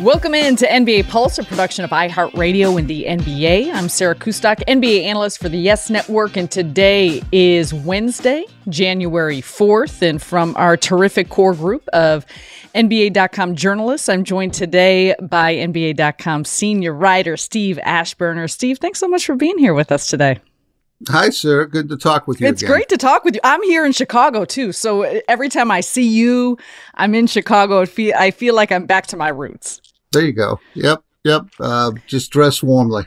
Welcome in to NBA Pulse, a production of iHeartRadio and the NBA. I'm Sarah Kustok, NBA analyst for the Yes Network, and today is Wednesday, January 4th. And from our terrific core group of NBA.com journalists, I'm joined today by NBA.com senior writer Steve Aschburner. Steve, thanks so much for being here with us today. Hi, sir. Good to talk with you. It's again. great to talk with you. I'm here in Chicago too, so every time I see you, I'm in Chicago. I feel like I'm back to my roots. There you go. Yep, yep. Uh, just dress warmly.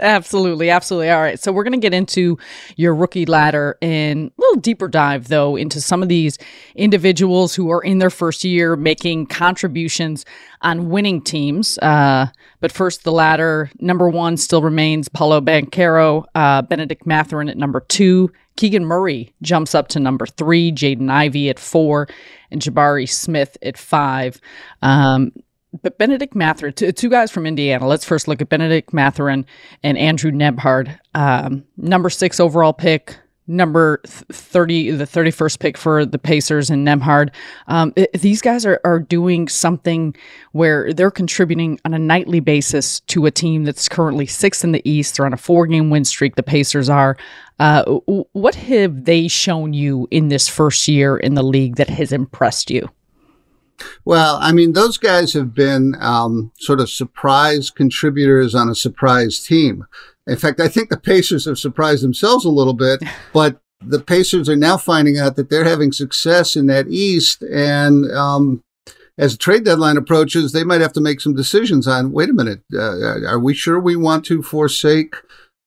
Absolutely, absolutely. All right. So we're going to get into your rookie ladder in a little deeper dive, though, into some of these individuals who are in their first year making contributions on winning teams. Uh, but first, the ladder number one still remains Paolo Banchero, uh, Bennedict Mathurin at number two. Keegan Murray jumps up to number three, Jaden Ivey at four, and Jabari Smith at five. Um, but Bennedict Mathurin, two, two, guys from Indiana. Let's first look at Bennedict Mathurin and Andrew Nembhard. Um, number six overall pick, number 30, the 31st pick for the Pacers and Nembhard. Um, it, these guys are, are doing something where they're contributing on a nightly basis to a team that's currently sixth in the East. They're on a four game win streak. The Pacers are. Uh, what have they shown you in this first year in the league that has impressed you? Well, I mean, those guys have been um, sort of surprise contributors on a surprise team. In fact, I think the Pacers have surprised themselves a little bit, but the Pacers are now finding out that they're having success in that East. And um, as the trade deadline approaches, they might have to make some decisions on wait a minute, uh, are we sure we want to forsake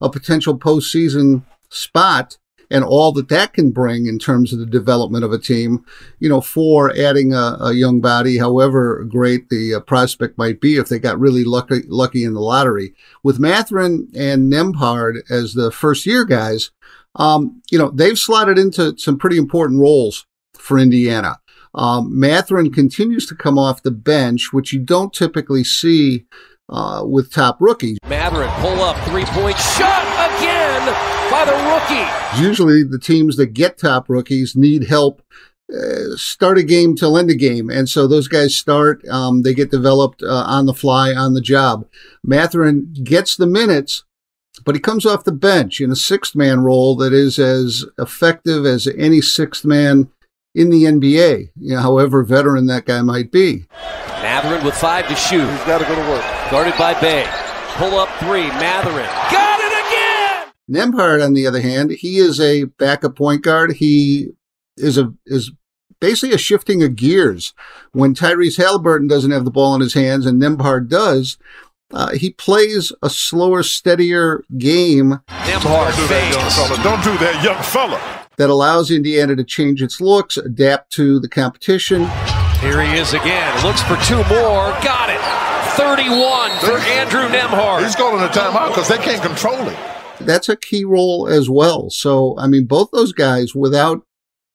a potential postseason spot and all that that can bring in terms of the development of a team, you know, for adding a, a young body, however great the uh, prospect might be if they got really lucky, lucky in the lottery. With Mathurin and Nembhard as the first year guys, um, you know, they've slotted into some pretty important roles for Indiana. Um, Mathurin continues to come off the bench, which you don't typically see uh, with top rookies. Mathurin pull up three point shot again by the rookie. Usually, the teams that get top rookies need help. Uh, start a game till end a game, and so those guys start. Um, they get developed uh, on the fly, on the job. Mathurin gets the minutes, but he comes off the bench in a sixth man role that is as effective as any sixth man in the NBA, you know, however veteran that guy might be. Mathurin with five to shoot. He's got to go to work. Guarded by Bay. Pull up three. Mathurin. Got it again! Nembhard, on the other hand, he is a backup point guard. He is a is basically a shifting of gears. When Tyrese Haliburton doesn't have the ball in his hands and Nembhard does, uh, he plays a slower, steadier game. Nembhard Don't do that, young fella. Don't do that, young fella. That allows Indiana to change its looks, adapt to the competition. Here he is again. Looks for two more. Got it. 31 for Andrew Nembhard. He's calling a timeout because they can't control him. That's a key role as well. So, I mean, both those guys, without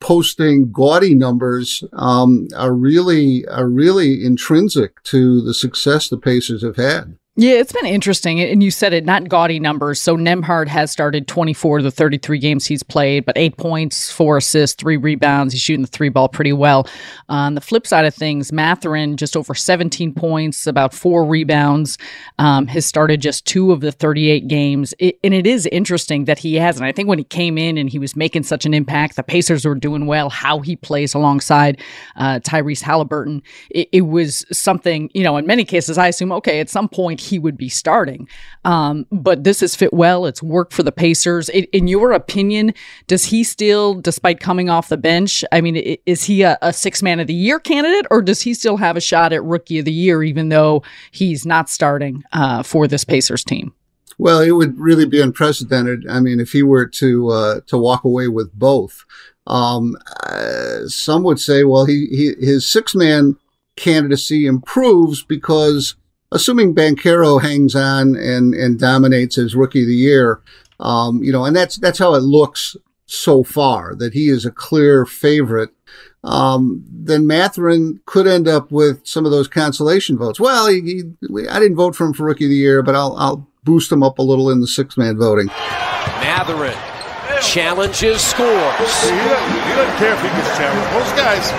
posting gaudy numbers, um, are really are really intrinsic to the success the Pacers have had. Yeah, it's been interesting. And you said it, not gaudy numbers. So Nembhard has started 24 of the 33 games he's played, but eight points, four assists, three rebounds. He's shooting the three ball pretty well. on the flip side of things, Mathurin, just over 17 points, about four rebounds, um, has started just two of the 38 games. It, and it is interesting that he has. And I think when he came in and he was making such an impact, the Pacers were doing well, how he plays alongside uh, Tyrese Haliburton, it, it was something, you know, in many cases, I assume, okay, at some point, he would be starting. Um, but this has fit well. It's worked for the Pacers. In, in, your opinion, does he still, despite coming off the bench, I mean, is he a, a six man of the year candidate or does he still have a shot at rookie of the year, even though he's not starting uh, for this Pacers team? Well, it would really be unprecedented. I mean, if he were to uh, to walk away with both, um, uh, some would say, well, he, he his six man candidacy improves because assuming Banchero hangs on and, and dominates as rookie of the year, um, you know, and that's, that's how it looks so far that he is a clear favorite. Um, then Mathurin could end up with some of those consolation votes. Well, he, he, I didn't vote for him for rookie of the year, but I'll, I'll boost him up a little in the six man voting. Mathurin challenges, scores. See, he, doesn't, he doesn't care if he gets challenged. Most guys,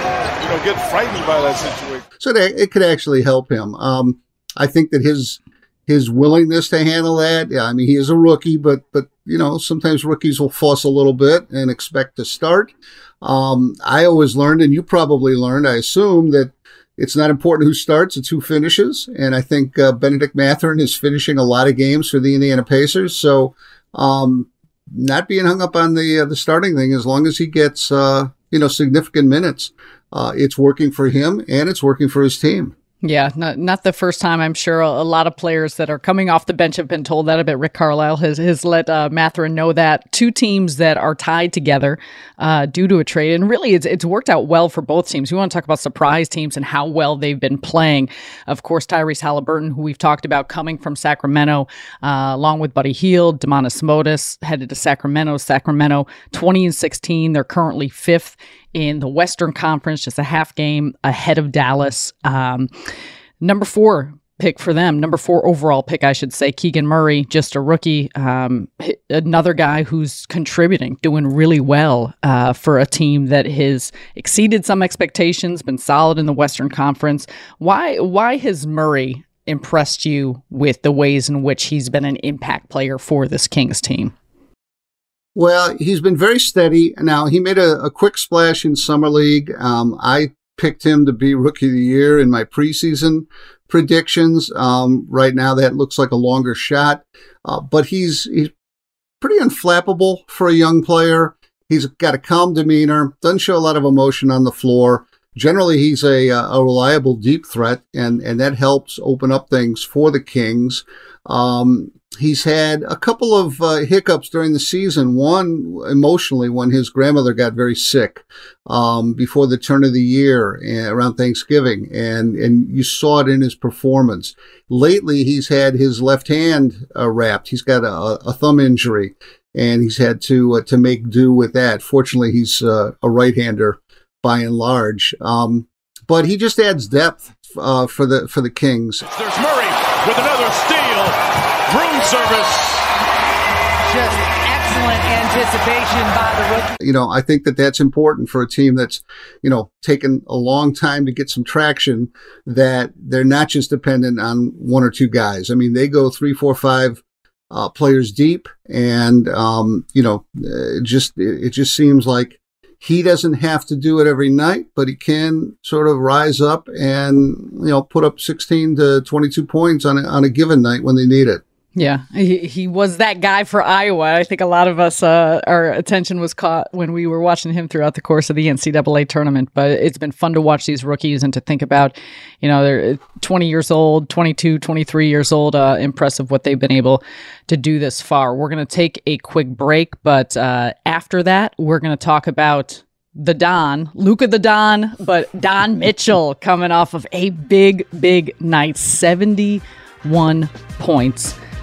you know, get frightened by that situation. So that, it could actually help him. Um, I think that his his willingness to handle that. Yeah, I mean, he is a rookie, but but you know, sometimes rookies will fuss a little bit and expect to start. Um, I always learned, and you probably learned, I assume that it's not important who starts; it's who finishes. And I think uh, Bennedict Mathurin is finishing a lot of games for the Indiana Pacers, so um, not being hung up on the uh, the starting thing as long as he gets uh, you know significant minutes. Uh, it's working for him and it's working for his team. Yeah, not not the first time. I'm sure a, lot of players that are coming off the bench have been told that. I bet Rick Carlisle has has let uh, Mathurin know that. Two teams that are tied together uh, due to a trade, and really, it's it's worked out well for both teams. We want to talk about surprise teams and how well they've been playing. Of course, Tyrese Haliburton, who we've talked about coming from Sacramento, uh, along with Buddy Hield, Domantas Motus, headed to Sacramento. Sacramento, 20 and 16. They're currently fifth in the Western Conference, just a half game ahead of Dallas. Um, number four pick for them, number four overall pick, I should say, Keegan Murray, just a rookie, um, another guy who's contributing, doing really well uh, for a team that has exceeded some expectations, been solid in the Western Conference. Why? Why has Murray impressed you with the ways in which he's been an impact player for this Kings team? Well, he's been very steady. Now, he made a, a quick splash in Summer League. Um, I picked him to be Rookie of the Year in my preseason predictions. Um, right now, that looks like a longer shot, uh, but he's, he's pretty unflappable for a young player. He's got a calm demeanor, doesn't show a lot of emotion on the floor. Generally, he's a, a reliable deep threat, and, and that helps open up things for the Kings. Um, he's had a couple of uh, hiccups during the season. One emotionally when his grandmother got very sick um, before the turn of the year uh, around Thanksgiving, and and you saw it in his performance. Lately, he's had his left hand uh, wrapped. He's got a, a, thumb injury, and he's had to uh, to make do with that. Fortunately, he's uh, a right-hander by and large. Um, but he just adds depth uh, for the for the Kings. There's Murray with another steal room service. Just excellent anticipation by the rookie. You know, I think that that's important for a team that's, you know, taken a long time to get some traction, that they're not just dependent on one or two guys. I mean, they go three, four, five uh, players deep, and, um, you know, it just, it just seems like he doesn't have to do it every night, but he can sort of rise up and, you know, put up 16 to 22 points on a, on a given night when they need it. Yeah, he, he was that guy for Iowa. I think a lot of us, uh, our attention was caught when we were watching him throughout the course of the NCAA tournament. But it's been fun to watch these rookies and to think about, you know, they're 20 years old, 22, 23 years old. Uh, impressive what they've been able to do this far. We're going to take a quick break, but uh, after that, we're going to talk about the Don, Luka the Don, but Don Mitchell coming off of a big, big night, 71 points.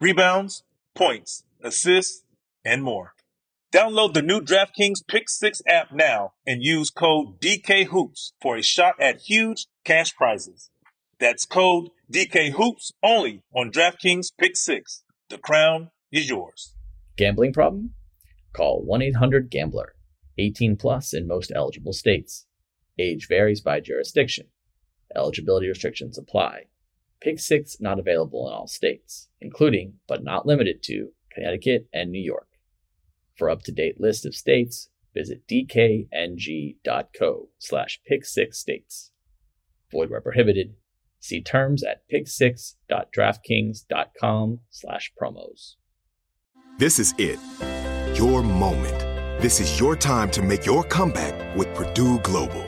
Rebounds, points, assists, and more. Download the new DraftKings Pick 6 app now and use code DKHOOPS for a shot at huge cash prizes. That's code DKHOOPS only on DraftKings Pick 6. The crown is yours. Gambling problem? Call 1 800 Gambler. 18 plus in most eligible states. Age varies by jurisdiction. Eligibility restrictions apply. Pick 6 not available in all states, including, but not limited to, Connecticut and New York. For up-to-date list of states, visit dkng.co slash pick6states. Void where prohibited. See terms at pick6.draftkings.com slash promos. This is it. Your moment. This is your time to make your comeback with Purdue Global.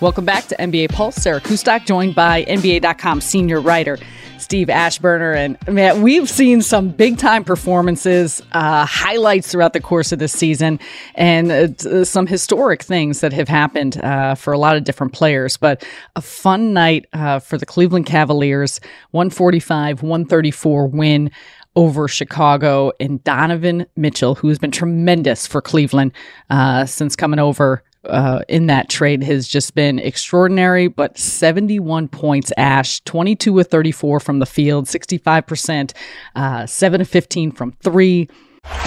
Welcome back to NBA Pulse. Sarah Kustok, joined by NBA.com senior writer Steve Aschburner. And man, we've seen some big time performances, uh, highlights throughout the course of this season, and uh, some historic things that have happened uh, for a lot of different players. But a fun night uh, for the Cleveland Cavaliers 145 134 win over Chicago and Donovan Mitchell, who's been tremendous for Cleveland uh, since coming over uh, in that trade has just been extraordinary. But 71 points, Ash, 22 with 34 from the field, 65%, uh, 7 of 15 from three.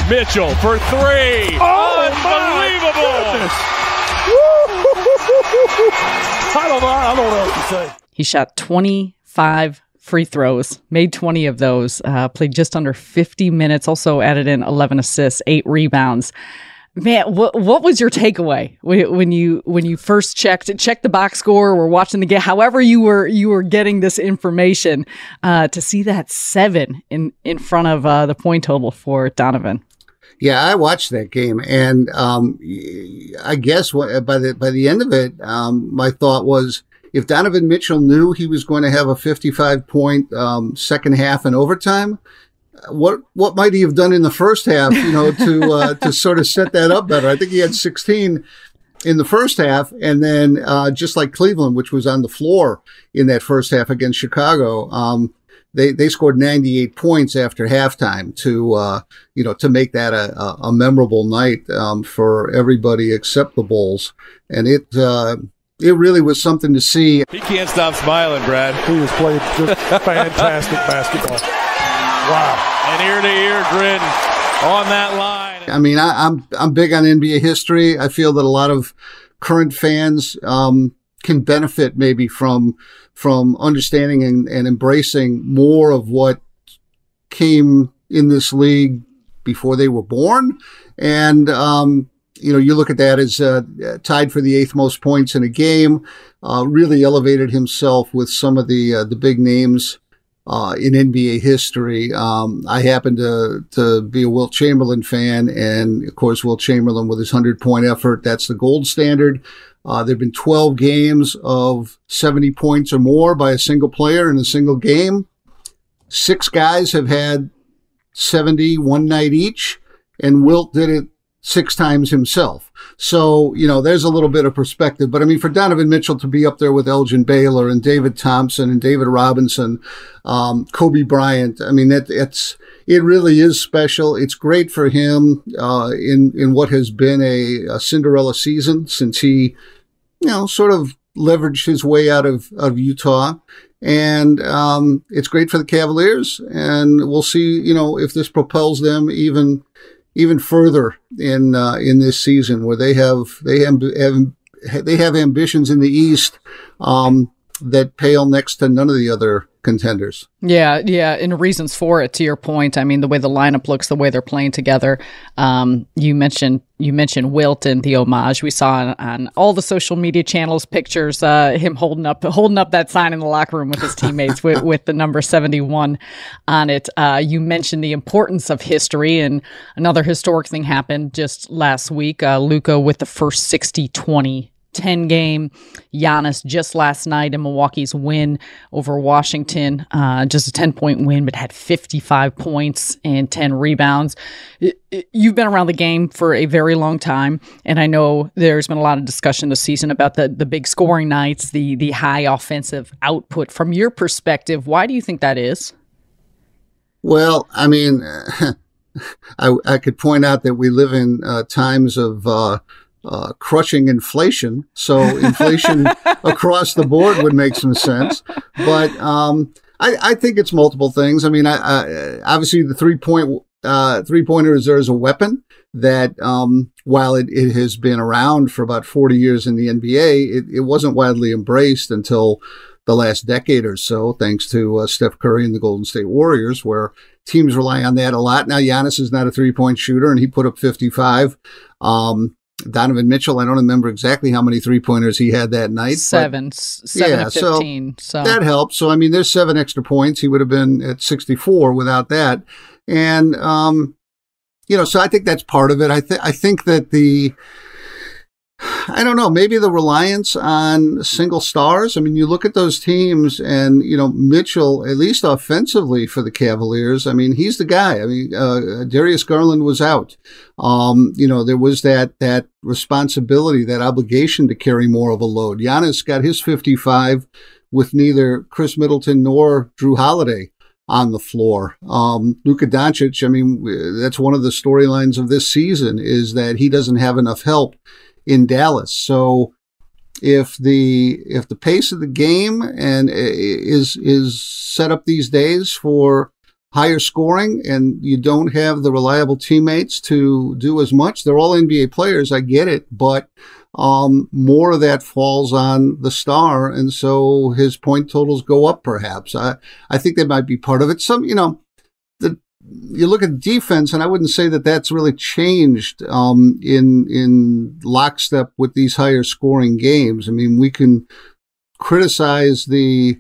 Mitchell for three. Oh, Unbelievable. I don't know. I don't know what to say. He shot 25 free throws, made 20 of those, uh, played just under 50 minutes, also added in 11 assists, eight rebounds. Man, what what was your takeaway when you when you first checked checked the box score? We're watching the game. However, you were you were getting this information uh, to see that seven in in front of uh, the point total for Donovan. Yeah, I watched that game, and um, I guess by the by the end of it, um, my thought was if Donovan Mitchell knew he was going to have a 55 point um, second half in overtime, what what might he have done in the first half, you know, to uh, to sort of set that up better? I think he had 16 in the first half, and then uh, just like Cleveland, which was on the floor in that first half against Chicago, um, they they scored 98 points after halftime to uh, you know to make that a, a, a memorable night um, for everybody except the Bulls, and it. Uh, it really was something to see. He can't stop smiling, Brad. He has played just fantastic basketball. Wow. An ear to ear grin on that line. I mean, I, am I'm, I'm big on NBA history. I feel that a lot of current fans um, can benefit maybe from from understanding and, and embracing more of what came in this league before they were born. And, um, you know, you look at that as uh, tied for the eighth most points in a game. Uh, really elevated himself with some of the uh, the big names uh, in NBA history. Um, I happen to to be a Wilt Chamberlain fan, and of course, Wilt Chamberlain with his hundred point effort. That's the gold standard. Uh, there have been 12 games of 70 points or more by a single player in a single game. Six guys have had 70 one night each, and Wilt did it six times himself. So, you know, there's a little bit of perspective. But I mean, for Donovan Mitchell to be up there with Elgin Baylor and David Thompson and David Robinson, um, Kobe Bryant, I mean, that it's, it really is special. It's great for him, uh, in, in what has been a, a Cinderella season since he, you know, sort of leveraged his way out of, of Utah. And um, it's great for the Cavaliers, and we'll see, you know, if this propels them even even further in uh, in this season, where they have they have, have they have ambitions in the East um, that pale next to none of the other contenders. Yeah, yeah, and reasons for it. To your point, I mean, the way the lineup looks, the way they're playing together. Um, you mentioned you mentioned Wilt and the homage we saw on, on all the social media channels, pictures, uh, him holding up holding up that sign in the locker room with his teammates with, with the number seventy one on it. Uh, you mentioned the importance of history, and another historic thing happened just last week. Uh, Luka with the first 60-20 10 game. Giannis just last night in Milwaukee's win over Washington, uh, just a 10 point win, but had 55 points and 10 rebounds. you've been around the game for a very long time, and I know there's been a lot of discussion this season about the, the big scoring nights, the, the high offensive output. From your perspective, why do you think that is? Well, I mean, I, I could point out that we live in uh, times of uh, uh, crushing inflation. So inflation across the board would make some sense. But um, I, I, think it's multiple things. I mean, I, I, obviously the three point uh, three pointer is there as a weapon that um, while it, it, has been around for about 40 years in the NBA, it, it, wasn't widely embraced until the last decade or so, thanks to uh, Steph Curry and the Golden State Warriors, where teams rely on that a lot. Now, Giannis is not a three point shooter and he put up 55. Um, Donovan Mitchell, I don't remember exactly how many three pointers he had that night. Seven, seven yeah, 15. So, so, that helps. So I mean, there's seven extra points. He would have been at 64 without that. And um, you know, so I think that's part of it. I think I think that the I don't know, maybe the reliance on single stars. I mean, you look at those teams and, you know, Mitchell, at least offensively for the Cavaliers, I mean, he's the guy. I mean, uh, Darius Garland was out. Um, you know, there was that, that responsibility, that obligation to carry more of a load. Giannis got his 55 with neither Khris Middleton nor Jrue Holiday on the floor. Um, Luka Doncic, I mean, that's one of the storylines of this season is that he doesn't have enough help in Dallas. So if the if the pace of the game and is is set up these days for higher scoring and you don't have the reliable teammates to do as much, they're all NBA players. I get it, but um, more of that falls on the star, and so his point totals go up. Perhaps I I think that might be part of it. Some you know you look at defense, and I wouldn't say that that's really changed um, in in lockstep with these higher scoring games. I mean, we can criticize the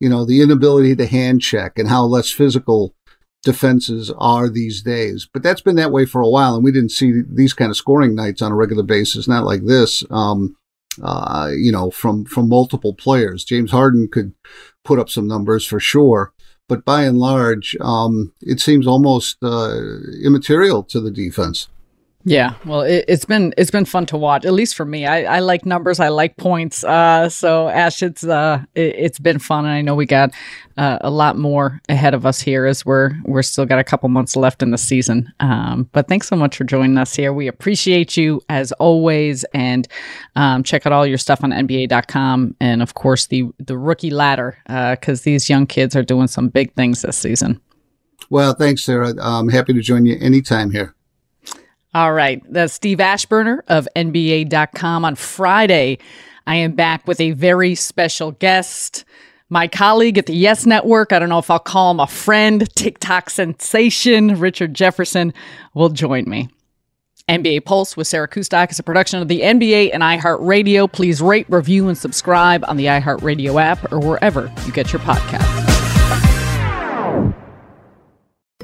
you know the inability to hand check and how less physical defenses are these days, but that's been that way for a while, and we didn't see these kind of scoring nights on a regular basis. Not like this. Um, uh, you know, from from multiple players. James Harden could put up some numbers for sure, but by and large, um, it seems almost uh, immaterial to the defense. Yeah, well, it, has been it's been fun to watch. At least for me, I, I like numbers, I like points. Uh, so Ash, it's uh, it, has been fun, and I know we got uh, a lot more ahead of us here as we're we're still got a couple months left in the season. Um, but thanks so much for joining us here. We appreciate you as always, and um, check out all your stuff on NBA.com, and of course the the rookie ladder because uh, these young kids are doing some big things this season. Well, thanks, Sarah. I'm happy to join you anytime here. All right. That's Steve Aschburner of NBA.com. On Friday, I am back with a very special guest. My colleague at the Yes Network, I don't know if I'll call him a friend, TikTok sensation, Richard Jefferson, will join me. NBA Pulse with Sarah Kustok is a production of the NBA and iHeartRadio. Please rate, review, and subscribe on the iHeartRadio app or wherever you get your podcasts.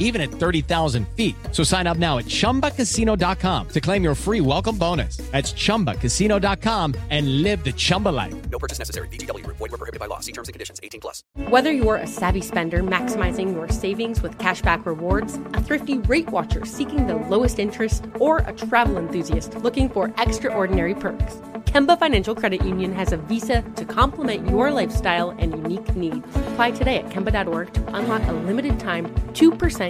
even at 30,000 feet. So sign up now at chumbacasino.com to claim your free welcome bonus. That's chumbacasino.com and live the Chumba life. No purchase necessary. DTW, void, were prohibited by law. See terms and conditions 18 plus. Whether you're a savvy spender maximizing your savings with cashback rewards, a thrifty rate watcher seeking the lowest interest, or a travel enthusiast looking for extraordinary perks. Kemba Financial Credit Union has a visa to complement your lifestyle and unique needs. Apply today at Kemba.org to unlock a limited time 2%